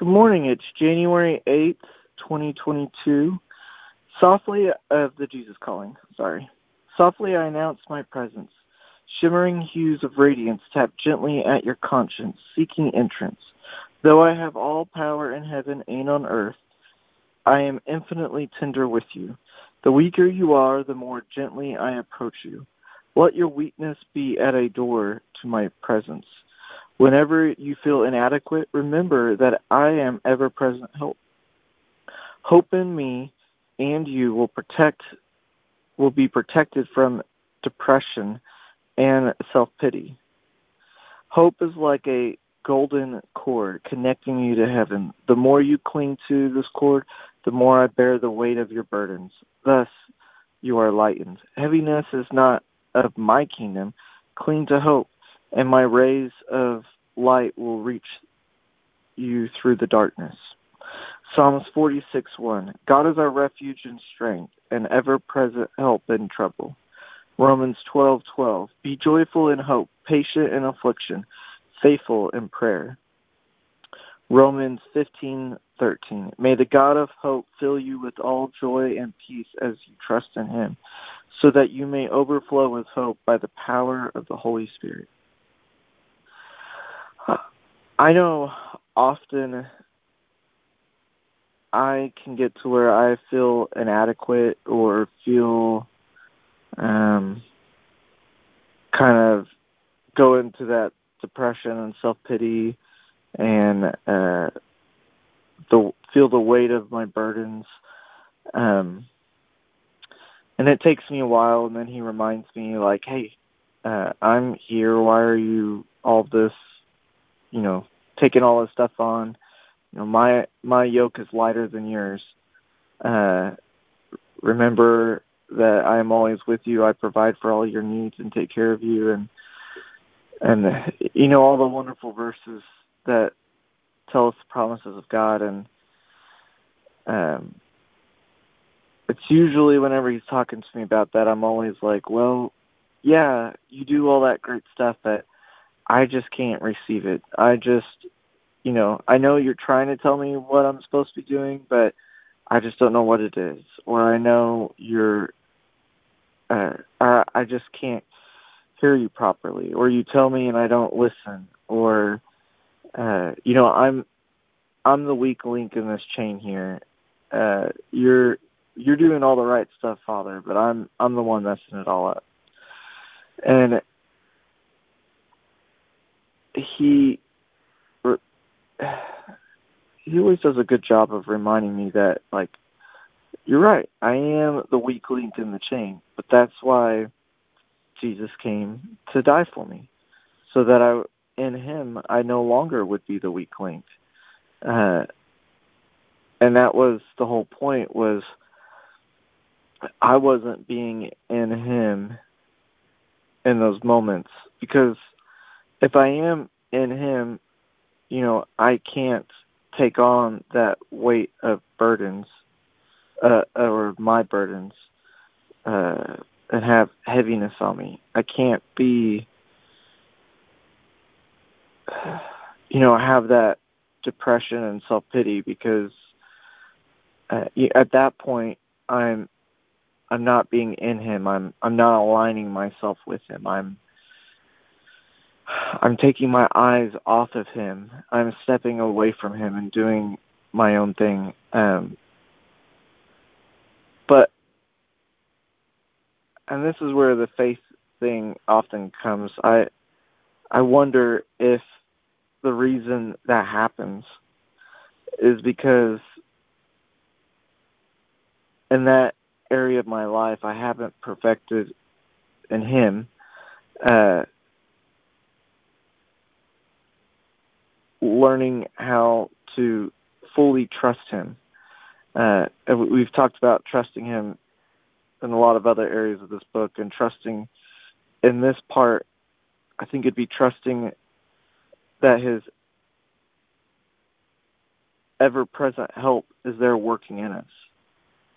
Good morning. It's January 8th, 2022. Softly of the Jesus calling, sorry. Softly I announce my presence. Shimmering hues of radiance tap gently at your conscience, seeking entrance. Though I have all power in heaven and on earth, I am infinitely tender with you. The weaker you are, the more gently I approach you. Let your weakness be at a door to my presence. Whenever you feel inadequate, remember that I am ever present help. Hope in me and you will protect will be protected from depression and self-pity. Hope is like a golden cord connecting you to heaven. The more you cling to this cord, the more I bear the weight of your burdens. Thus you are lightened. Heaviness is not of my kingdom. Cling to hope and my rays of light will reach you through the darkness. Psalms 46:1 God is our refuge and strength, and ever present help in trouble. Romans 12 12. Be joyful in hope, patient in affliction, faithful in prayer. Romans 15:13 May the God of hope fill you with all joy and peace as you trust in him, so that you may overflow with hope by the power of the Holy Spirit. I know often I can get to where I feel inadequate or feel um, kind of go into that depression and self pity and uh, the feel the weight of my burdens. Um, and it takes me a while, and then he reminds me, like, "Hey, uh, I'm here. Why are you all this you know, taking all this stuff on. You know, my my yoke is lighter than yours. Uh, remember that I am always with you. I provide for all your needs and take care of you, and and you know all the wonderful verses that tell us the promises of God, and um, it's usually whenever he's talking to me about that, I'm always like, well, yeah, you do all that great stuff, but I just can't receive it. I just, you know, I know you're trying to tell me what I'm supposed to be doing, but I just don't know what it is. Or I know you're, uh, I, I just can't hear you properly. Or you tell me and I don't listen. Or, uh, you know, I'm, I'm the weak link in this chain here. Uh, you're, you're doing all the right stuff, Father, but I'm, I'm the one messing it all up. And he he always does a good job of reminding me that like you're right i am the weak link in the chain but that's why jesus came to die for me so that i in him i no longer would be the weak link. Uh and that was the whole point was i wasn't being in him in those moments because if I am in Him, you know, I can't take on that weight of burdens, uh, or my burdens, uh, and have heaviness on me. I can't be, you know, have that depression and self pity because uh, at that point I'm I'm not being in Him. I'm I'm not aligning myself with Him. I'm I'm taking my eyes off of him. I'm stepping away from him and doing my own thing. Um, but, and this is where the faith thing often comes. I, I wonder if the reason that happens is because in that area of my life I haven't perfected in him uh learning how to fully trust him. Uh, we've talked about trusting him in a lot of other areas of this book, and trusting in this part, I think it'd be trusting that his ever present help is there working in us.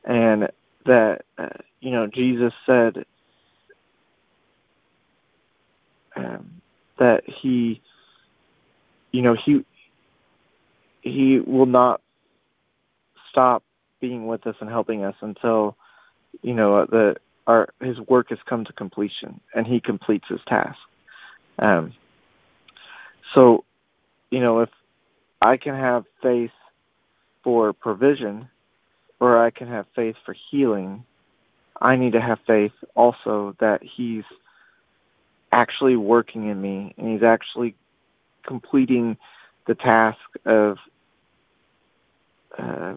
And that, uh, you know, Jesus said um, that he you know he he will not stop being with us and helping us until you know the our his work has come to completion and he completes his task. Um, so, you know, if I can have faith for provision or I can have faith for healing, I need to have faith also that he's actually working in me and he's actually completing the task of uh,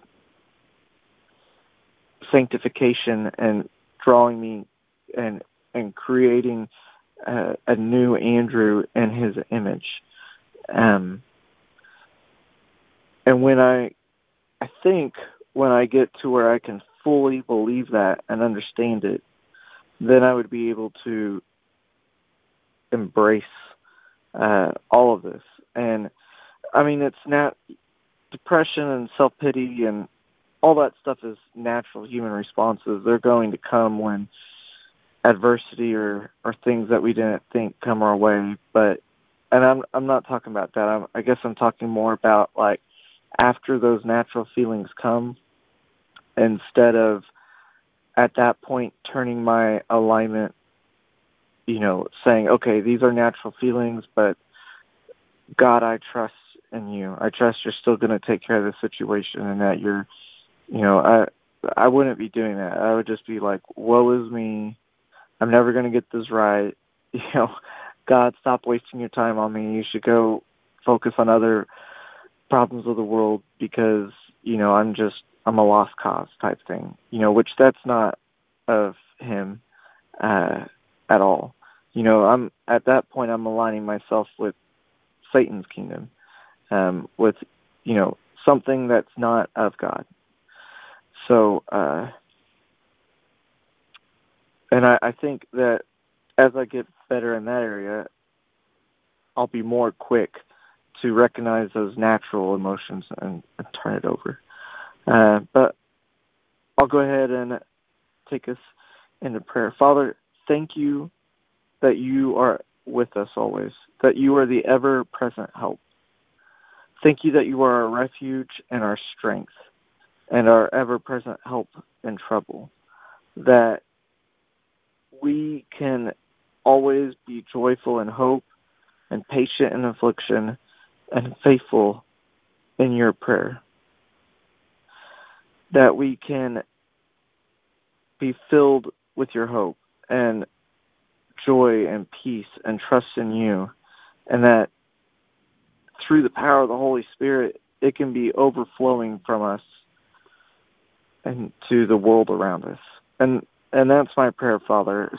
sanctification and drawing me and and creating uh, a new Andrew in His image. Um, and when I, I think when I get to where I can fully believe that and understand it, then I would be able to embrace uh, all of this. And I mean, it's not depression and self pity and all that stuff is natural human responses. They're going to come when adversity or or things that we didn't think come our way. But and I'm I'm not talking about that. I'm, I guess I'm talking more about like after those natural feelings come, instead of at that point turning my alignment, you know, saying, okay, these are natural feelings, but God, I trust in you. I trust you're still going to take care of the situation and that you're, you know, I I wouldn't be doing that. I would just be like, woe is me. I'm never going to get this right. You know, God, stop wasting your time on me. You should go focus on other problems of the world because, you know, I'm just, I'm a lost cause type thing, you know, which that's not of him uh, at all. You know, I'm at that point, I'm aligning myself with Satan's kingdom, um, with, you know, something that's not of God. So, uh, and I, I think that as I get better in that area, I'll be more quick to recognize those natural emotions and, and turn it over. Uh, but I'll go ahead and take us into prayer. Father, thank you that you are with us always, that you are the ever present help. Thank you that you are our refuge and our strength and our ever present help in trouble. That we can always be joyful in hope and patient in affliction and faithful in your prayer. That we can be filled with your hope and joy and peace and trust in you, and that through the power of the Holy Spirit, it can be overflowing from us and to the world around us. And and that's my prayer, Father,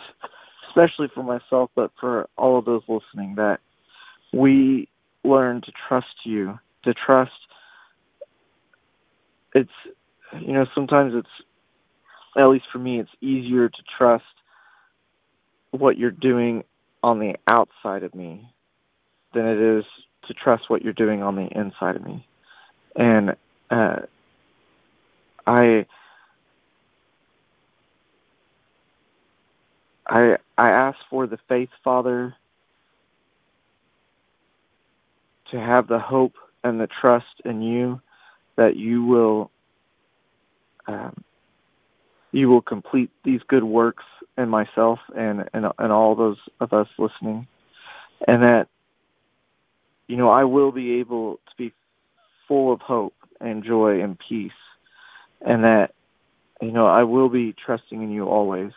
especially for myself, but for all of those listening, that we learn to trust you, to trust. It's, you know, sometimes it's, at least for me, it's easier to trust what you're doing on the outside of me than it is to trust what you're doing on the inside of me. And uh, I I I ask for the faith, Father, to have the hope and the trust in you that you will um, you will complete these good works in myself and, and and all those of us listening, and that you know I will be able to be full of hope and joy and peace, and that you know I will be trusting in you always.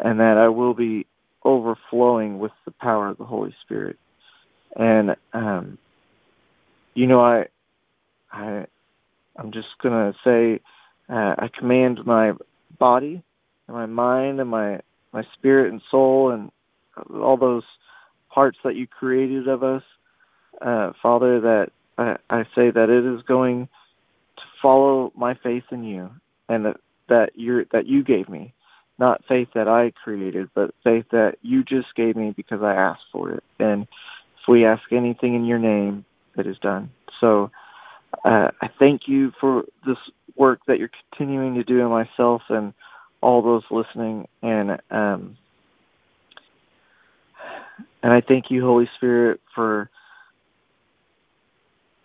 And that I will be overflowing with the power of the Holy Spirit. And um, you know, I, I, I'm just gonna say, uh, I command my body, and my mind, and my my spirit and soul, and all those parts that you created of us, uh, Father. That I, I say that it is going to follow my faith in you, and that that you that you gave me, not faith that I created, but faith that you just gave me because I asked for it. And if we ask anything in your name, it is done. So uh, I thank you for this work that you're continuing to do in myself and all those listening. And um, and I thank you, Holy Spirit, for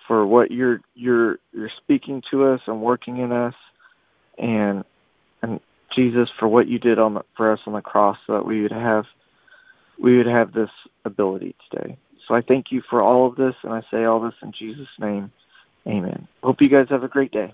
for what you're you're you're speaking to us and working in us, and and Jesus for what you did on the, for us on the cross, so that we would have we would have this ability today. So I thank you for all of this, and I say all this in Jesus' name. Amen. Hope you guys have a great day.